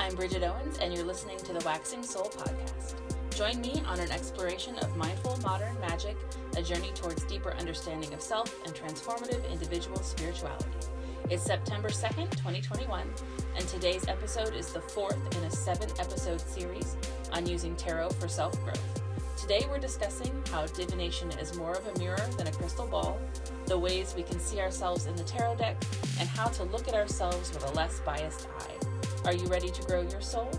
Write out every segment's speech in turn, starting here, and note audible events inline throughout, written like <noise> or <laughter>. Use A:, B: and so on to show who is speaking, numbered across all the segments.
A: I'm Bridget Owens, and you're listening to the Waxing Soul podcast. Join me on an exploration of mindful modern magic, a journey towards deeper understanding of self and transformative individual spirituality. It's September 2nd, 2021, and today's episode is the fourth in a seven episode series on using tarot for self growth. Today we're discussing how divination is more of a mirror than a crystal ball, the ways we can see ourselves in the tarot deck, and how to look at ourselves with a less biased eye. Are you ready to grow your soul?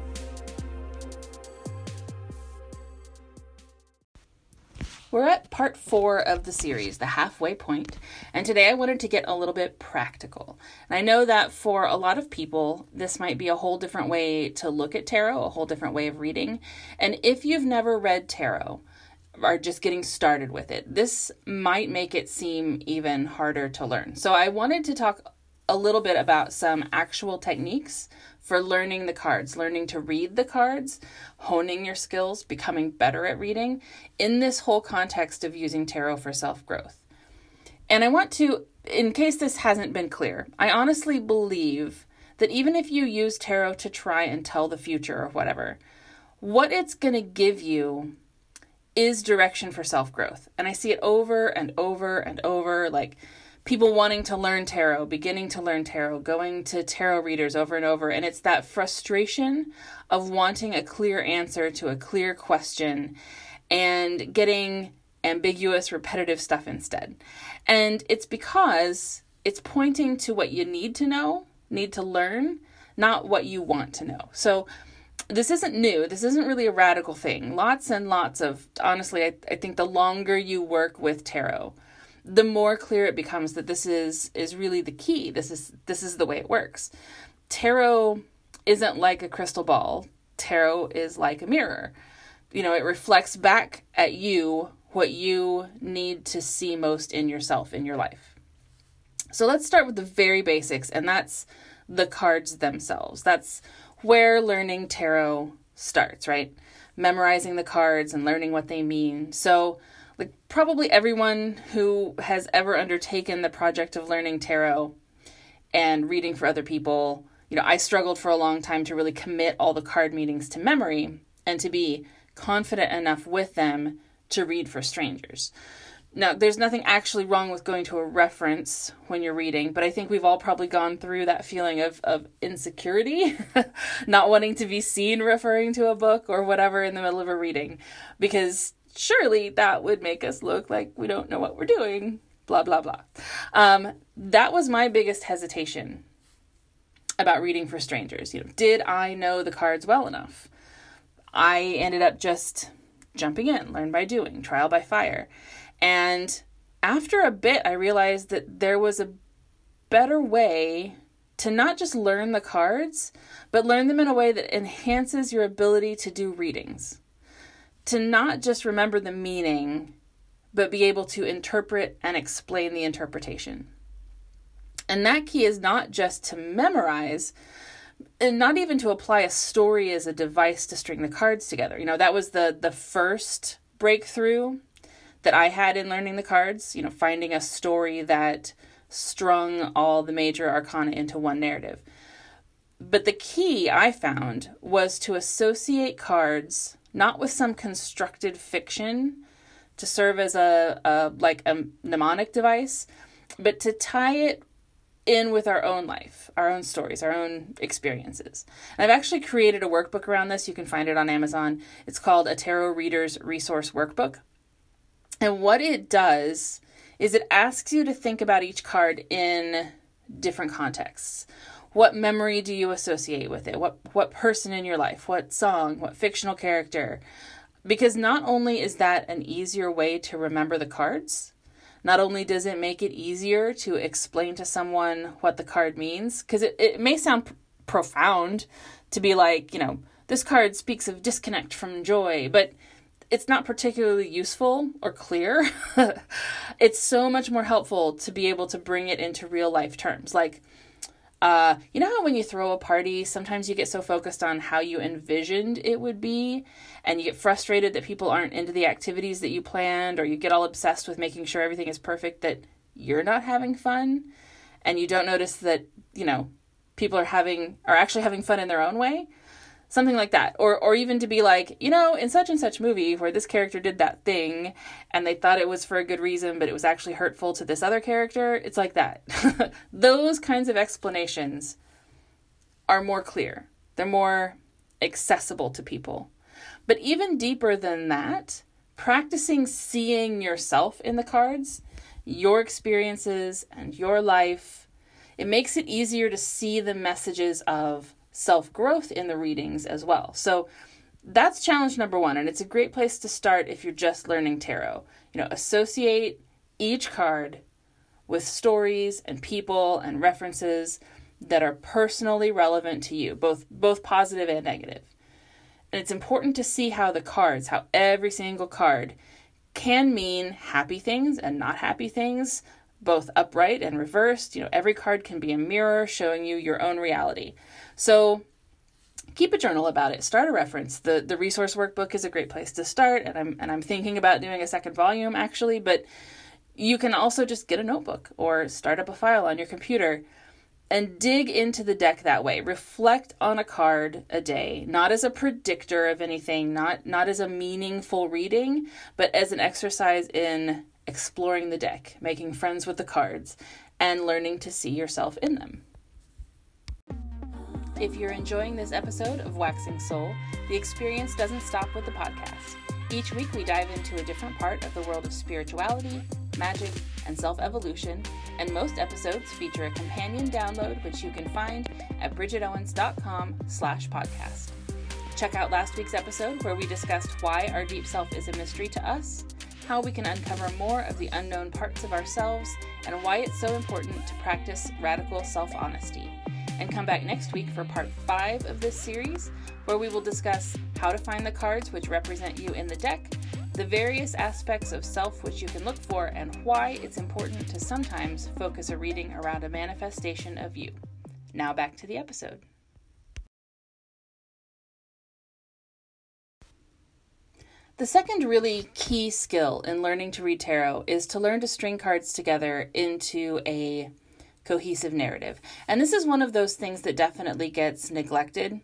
A: We're at part four of the series, the halfway point, and today I wanted to get a little bit practical. And I know that for a lot of people, this might be a whole different way to look at tarot, a whole different way of reading. And if you've never read tarot, are just getting started with it, this might make it seem even harder to learn. So I wanted to talk a little bit about some actual techniques for learning the cards, learning to read the cards, honing your skills, becoming better at reading in this whole context of using tarot for self growth. And I want to, in case this hasn't been clear, I honestly believe that even if you use tarot to try and tell the future or whatever, what it's going to give you is direction for self growth. And I see it over and over and over. Like, people wanting to learn tarot, beginning to learn tarot, going to tarot readers over and over. And it's that frustration of wanting a clear answer to a clear question and getting ambiguous, repetitive stuff instead. And it's because it's pointing to what you need to know, need to learn, not what you want to know. So, this isn't new. This isn't really a radical thing. Lots and lots of, honestly, I, I think the longer you work with tarot, the more clear it becomes that this is is really the key. This is this is the way it works. Tarot isn't like a crystal ball. Tarot is like a mirror. You know, it reflects back at you what you need to see most in yourself in your life. So let's start with the very basics and that's the cards themselves. That's where learning tarot starts, right? Memorizing the cards and learning what they mean. So like probably everyone who has ever undertaken the project of learning tarot and reading for other people, you know, I struggled for a long time to really commit all the card meanings to memory and to be confident enough with them to read for strangers. Now, there's nothing actually wrong with going to a reference when you're reading, but I think we've all probably gone through that feeling of, of insecurity, <laughs> not wanting to be seen referring to a book or whatever in the middle of a reading, because surely that would make us look like we don't know what we're doing, blah, blah, blah. Um, that was my biggest hesitation about reading for strangers. You know, did I know the cards well enough? I ended up just jumping in, learn by doing, trial by fire. And after a bit, I realized that there was a better way to not just learn the cards, but learn them in a way that enhances your ability to do readings to not just remember the meaning, but be able to interpret and explain the interpretation. And that key is not just to memorize, and not even to apply a story as a device to string the cards together. You know, that was the the first breakthrough that I had in learning the cards, you know, finding a story that strung all the major arcana into one narrative. But the key I found was to associate cards not with some constructed fiction to serve as a, a like a mnemonic device, but to tie it in with our own life, our own stories, our own experiences. And I've actually created a workbook around this. You can find it on Amazon. It's called a Tarot Reader's Resource Workbook. And what it does is it asks you to think about each card in different contexts. What memory do you associate with it? What what person in your life? What song? What fictional character? Because not only is that an easier way to remember the cards, not only does it make it easier to explain to someone what the card means, because it, it may sound p- profound to be like, you know, this card speaks of disconnect from joy, but it's not particularly useful or clear. <laughs> it's so much more helpful to be able to bring it into real life terms. Like, uh, you know how when you throw a party, sometimes you get so focused on how you envisioned it would be, and you get frustrated that people aren't into the activities that you planned, or you get all obsessed with making sure everything is perfect that you're not having fun, and you don't notice that, you know, people are having are actually having fun in their own way. Something like that. Or or even to be like you know in such and such movie where this character did that thing and they thought it was for a good reason but it was actually hurtful to this other character it's like that. <laughs> Those kinds of explanations are more clear. They're more accessible to people. But even deeper than that practicing seeing yourself in the cards your experiences and your life it makes it easier to see the messages of self growth in the readings as well. So that's challenge number one, and it's a great place to start if you're just learning tarot. You know, associate each card with stories and people and references that are personally relevant to you, both both positive and negative. And it's important to see how the cards, how every single card can mean happy things and not happy things, both upright and reversed. You know, every card can be a mirror showing you your own reality. So keep a journal about it. Start a reference. The the resource workbook is a great place to start, and I'm and I'm thinking about doing a second volume actually, but you can also just get a notebook or start up a file on your computer and dig into the deck that way. Reflect on a card a day, not as a predictor of anything, not not as a meaningful reading, but as an exercise in exploring the deck, making friends with the cards, and learning to see yourself in them. If you're enjoying this episode of Waxing Soul, the experience doesn't stop with the podcast. Each week, we dive into a different part of the world of spirituality, magic, and self evolution, and most episodes feature a companion download which you can find at bridgetowens.com slash podcast. Check out last week's episode where we discussed why our deep self is a mystery to us, how we can uncover more of the unknown parts of ourselves, and why it's so important to practice radical self honesty and come back next week for part five of this series, where we will discuss how to find the cards which represent you in the deck, the various aspects of self which you can look for, and why it's important to sometimes focus a reading around a manifestation of you. Now back to the episode. The second really key skill in learning to read tarot is to learn to string cards together into a cohesive narrative. And this is one of those things that definitely gets neglected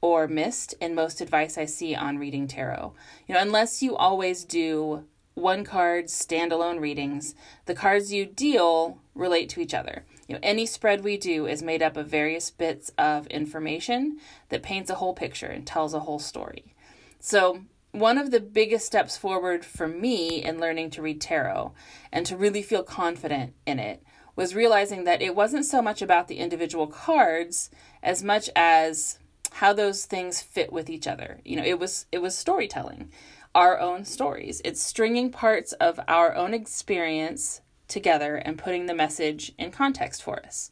A: or missed in most advice I see on reading tarot. You know, unless you always do one card standalone readings, the cards you deal relate to each other. You know, any spread we do is made up of various bits of information that paints a whole picture and tells a whole story. So, one of the biggest steps forward for me in learning to read tarot and to really feel confident in it was realizing that it wasn't so much about the individual cards as much as how those things fit with each other. You know, it was it was storytelling, our own stories. It's stringing parts of our own experience together and putting the message in context for us.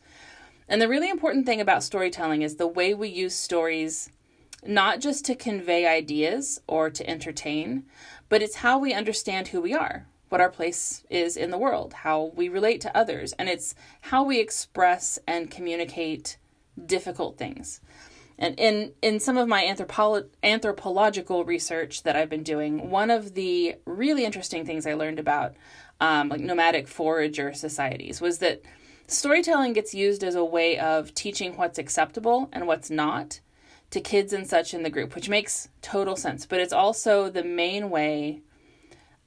A: And the really important thing about storytelling is the way we use stories not just to convey ideas or to entertain, but it's how we understand who we are what our place is in the world, how we relate to others, and it's how we express and communicate difficult things. And in, in some of my anthropo- anthropological research that I've been doing, one of the really interesting things I learned about um, like nomadic forager societies was that storytelling gets used as a way of teaching what's acceptable and what's not to kids and such in the group, which makes total sense. But it's also the main way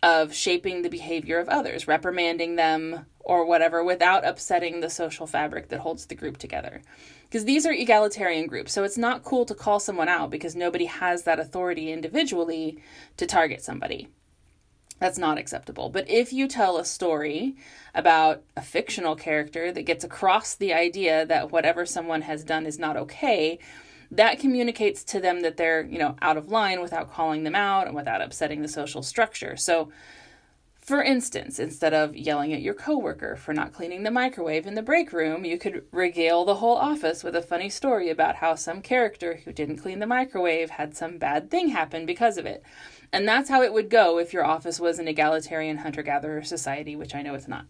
A: of shaping the behavior of others, reprimanding them or whatever without upsetting the social fabric that holds the group together. Because these are egalitarian groups, so it's not cool to call someone out because nobody has that authority individually to target somebody. That's not acceptable. But if you tell a story about a fictional character that gets across the idea that whatever someone has done is not okay, that communicates to them that they're, you know, out of line without calling them out and without upsetting the social structure. So, for instance, instead of yelling at your coworker for not cleaning the microwave in the break room, you could regale the whole office with a funny story about how some character who didn't clean the microwave had some bad thing happen because of it. And that's how it would go if your office was an egalitarian hunter gatherer society, which I know it's not.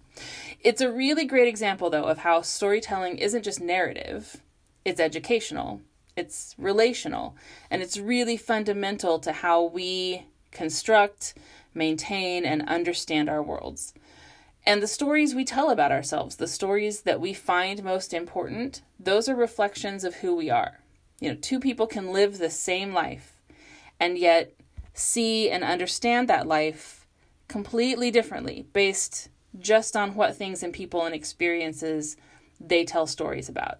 A: It's a really great example, though, of how storytelling isn't just narrative, it's educational it's relational and it's really fundamental to how we construct, maintain, and understand our worlds. And the stories we tell about ourselves, the stories that we find most important, those are reflections of who we are. You know, two people can live the same life and yet see and understand that life completely differently based just on what things and people and experiences they tell stories about.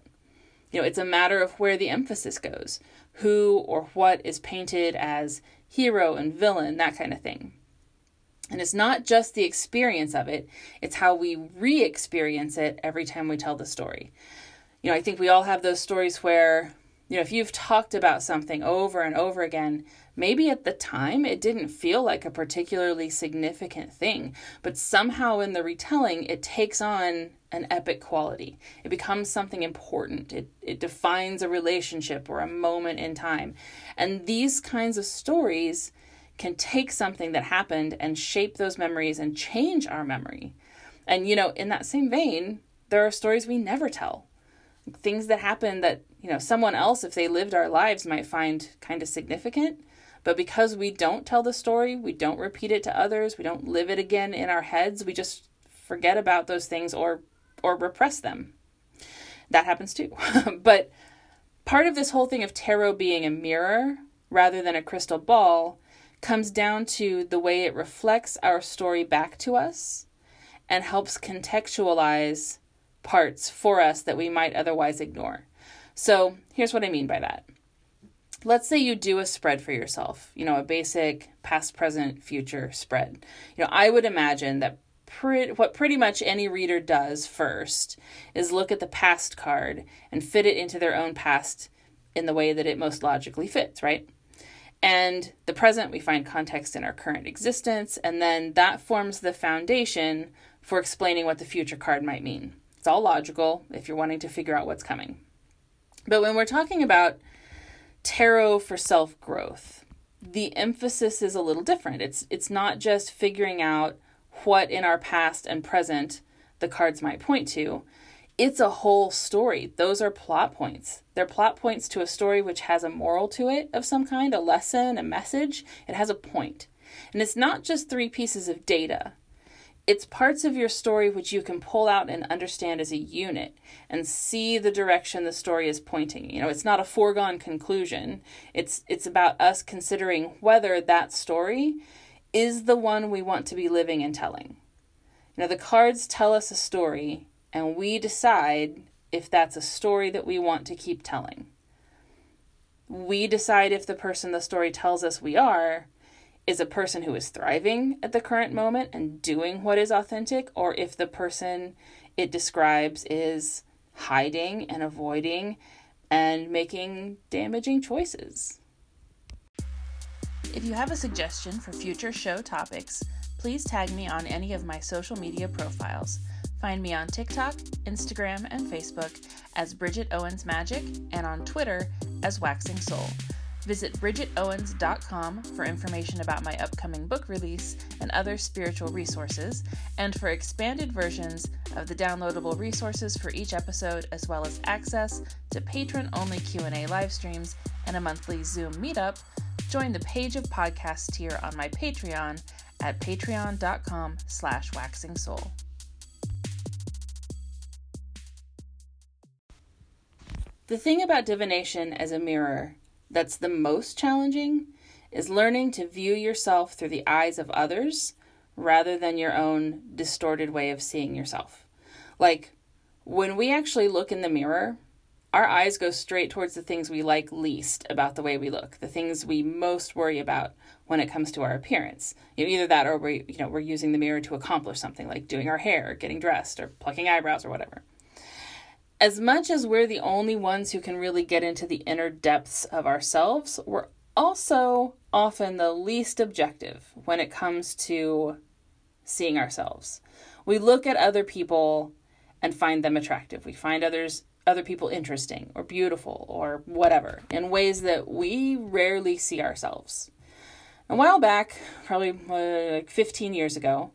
A: You know, it's a matter of where the emphasis goes, who or what is painted as hero and villain, that kind of thing. And it's not just the experience of it, it's how we re experience it every time we tell the story. You know, I think we all have those stories where, you know, if you've talked about something over and over again, maybe at the time it didn't feel like a particularly significant thing, but somehow in the retelling it takes on an epic quality. It becomes something important. It, it defines a relationship or a moment in time. And these kinds of stories can take something that happened and shape those memories and change our memory. And, you know, in that same vein, there are stories we never tell. Things that happen that, you know, someone else, if they lived our lives, might find kind of significant. But because we don't tell the story, we don't repeat it to others, we don't live it again in our heads, we just forget about those things or or repress them. That happens too. <laughs> but part of this whole thing of tarot being a mirror rather than a crystal ball comes down to the way it reflects our story back to us and helps contextualize parts for us that we might otherwise ignore. So, here's what I mean by that. Let's say you do a spread for yourself, you know, a basic past, present, future spread. You know, I would imagine that pre- what pretty much any reader does first is look at the past card and fit it into their own past in the way that it most logically fits, right? And the present, we find context in our current existence, and then that forms the foundation for explaining what the future card might mean. It's all logical if you're wanting to figure out what's coming. But when we're talking about tarot for self growth, the emphasis is a little different. It's it's not just figuring out what in our past and present the cards might point to. It's a whole story. Those are plot points. They're plot points to a story which has a moral to it of some kind, a lesson, a message. It has a point. And it's not just three pieces of data. It's parts of your story which you can pull out and understand as a unit and see the direction the story is pointing. You know, it's not a foregone conclusion. It's it's about us considering whether that story is the one we want to be living and telling. You know, the cards tell us a story, and we decide if that's a story that we want to keep telling. We decide if the person the story tells us we are is a person who is thriving at the current moment and doing what is authentic, or if the person it describes is hiding and avoiding and making damaging choices. If you have a suggestion for future show topics, please tag me on any of my social media profiles. Find me on TikTok, Instagram, and Facebook as Bridget Owens Magic and on Twitter as Waxing Soul. Visit bridgetowens.com for information about my upcoming book release and other spiritual resources, and for expanded versions of the downloadable resources for each episode, as well as access to patron-only Q&A live streams and a monthly Zoom meetup join the page of Podcasts tier on my Patreon at patreon.com slash waxingsoul. The thing about divination as a mirror that's the most challenging is learning to view yourself through the eyes of others rather than your own distorted way of seeing yourself. Like, when we actually look in the mirror, our eyes go straight towards the things we like least about the way we look, the things we most worry about when it comes to our appearance. You know, either that or we, you know, we're using the mirror to accomplish something like doing our hair, getting dressed, or plucking eyebrows or whatever. As much as we're the only ones who can really get into the inner depths of ourselves, we're also often the least objective when it comes to seeing ourselves. We look at other people and find them attractive. We find others other people interesting or beautiful or whatever in ways that we rarely see ourselves. A while back, probably uh, like 15 years ago,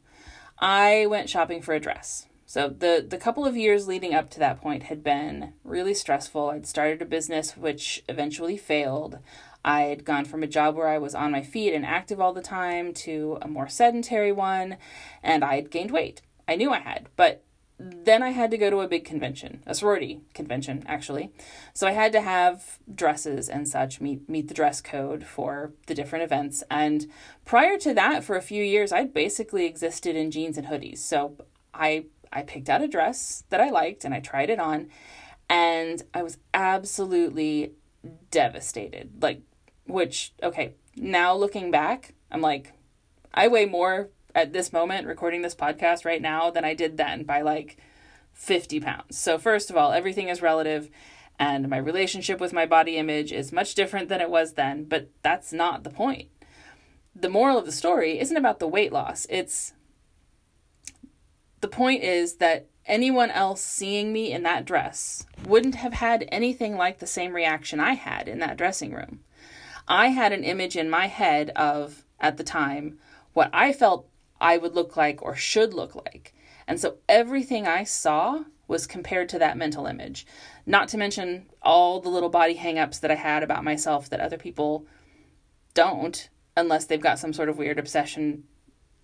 A: I went shopping for a dress. So the the couple of years leading up to that point had been really stressful. I'd started a business which eventually failed. I'd gone from a job where I was on my feet and active all the time to a more sedentary one, and I'd gained weight. I knew I had, but then I had to go to a big convention, a sorority convention, actually. So I had to have dresses and such meet meet the dress code for the different events. And prior to that, for a few years, I'd basically existed in jeans and hoodies. So I I picked out a dress that I liked and I tried it on, and I was absolutely devastated. Like, which okay, now looking back, I'm like, I weigh more at this moment recording this podcast right now than I did then by like 50 pounds. So, first of all, everything is relative, and my relationship with my body image is much different than it was then, but that's not the point. The moral of the story isn't about the weight loss. It's the point is that anyone else seeing me in that dress wouldn't have had anything like the same reaction I had in that dressing room. I had an image in my head of, at the time, what I felt I would look like or should look like. And so everything I saw was compared to that mental image. Not to mention all the little body hangups that I had about myself that other people don't, unless they've got some sort of weird obsession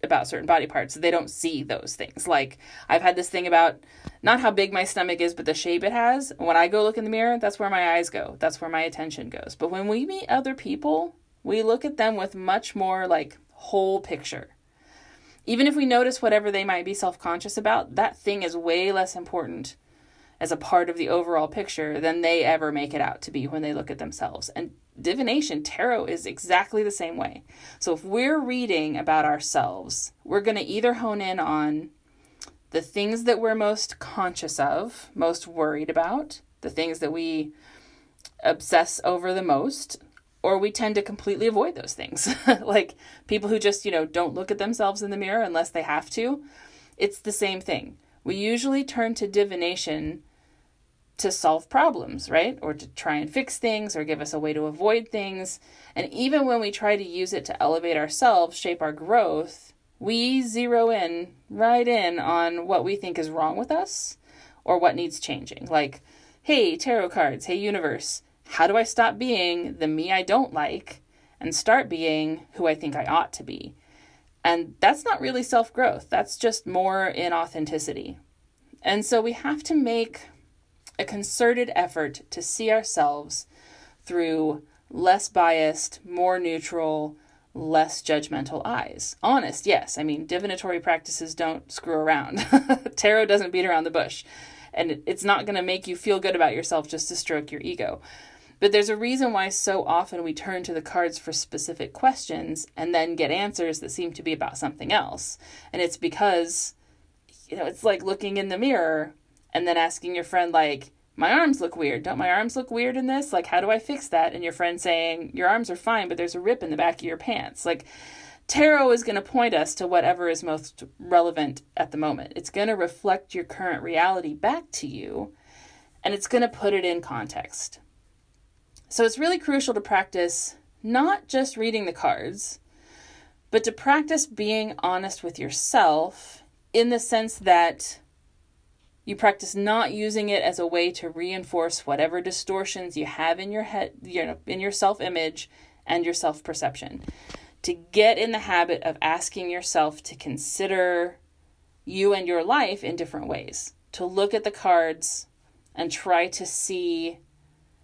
A: about certain body parts. They don't see those things. Like I've had this thing about not how big my stomach is, but the shape it has. When I go look in the mirror, that's where my eyes go. That's where my attention goes. But when we meet other people, we look at them with much more like whole picture. Even if we notice whatever they might be self conscious about, that thing is way less important as a part of the overall picture than they ever make it out to be when they look at themselves. And divination, tarot is exactly the same way. So if we're reading about ourselves, we're going to either hone in on the things that we're most conscious of, most worried about, the things that we obsess over the most, or we tend to completely avoid those things. <laughs> like people who just, you know, don't look at themselves in the mirror unless they have to. It's the same thing. We usually turn to divination to solve problems, right? Or to try and fix things or give us a way to avoid things. And even when we try to use it to elevate ourselves, shape our growth, we zero in right in on what we think is wrong with us or what needs changing. Like, hey, tarot cards, hey, universe, how do I stop being the me I don't like and start being who I think I ought to be? And that's not really self growth, that's just more inauthenticity. And so we have to make a concerted effort to see ourselves through less biased, more neutral, less judgmental eyes. Honest, yes. I mean, divinatory practices don't screw around. <laughs> Tarot doesn't beat around the bush. And it's not going to make you feel good about yourself just to stroke your ego. But there's a reason why so often we turn to the cards for specific questions and then get answers that seem to be about something else. And it's because, you know, it's like looking in the mirror and then asking your friend, like, my arms look weird. Don't my arms look weird in this? Like, how do I fix that? And your friend saying, your arms are fine, but there's a rip in the back of your pants. Like, tarot is going to point us to whatever is most relevant at the moment. It's going to reflect your current reality back to you, and it's going to put it in context. So it's really crucial to practice not just reading the cards, but to practice being honest with yourself in the sense that you practice not using it as a way to reinforce whatever distortions you have in your head, you know, in your self-image and your self-perception. To get in the habit of asking yourself to consider you and your life in different ways. To look at the cards and try to see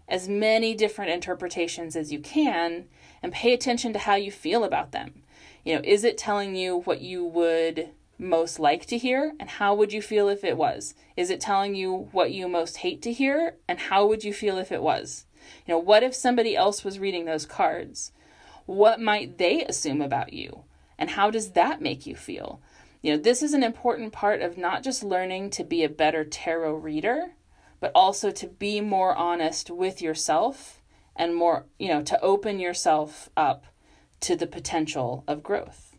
A: as many different interpretations as you can and pay attention to how you feel about them. You know, is it telling you what you would most like to hear and how would you feel if it was? Is it telling you what you most hate to hear and how would you feel if it was? You know, what if somebody else was reading those cards? What might they assume about you? And how does that make you feel? You know, this is an important part of not just learning to be a better tarot reader, but also to be more honest with yourself and more, you know, to open yourself up to the potential of growth.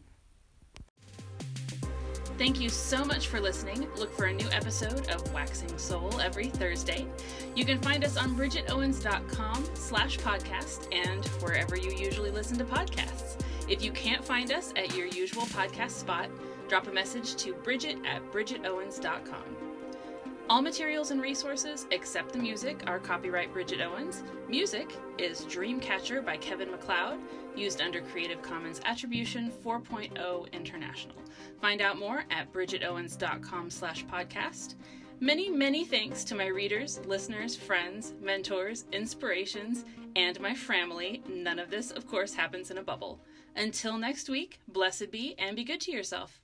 A: Thank you so much for listening. Look for a new episode of Waxing Soul every Thursday. You can find us on bridgetowens.com slash podcast and wherever you usually listen to podcasts. If you can't find us at your usual podcast spot, drop a message to bridget at bridgetowens.com. All materials and resources, except the music, are copyright Bridget Owens. Music is Dreamcatcher by Kevin MacLeod, used under Creative Commons Attribution 4.0 International. Find out more at bridgetowens.com slash podcast. Many, many thanks to my readers, listeners, friends, mentors, inspirations, and my family. None of this, of course, happens in a bubble. Until next week, blessed be and be good to yourself.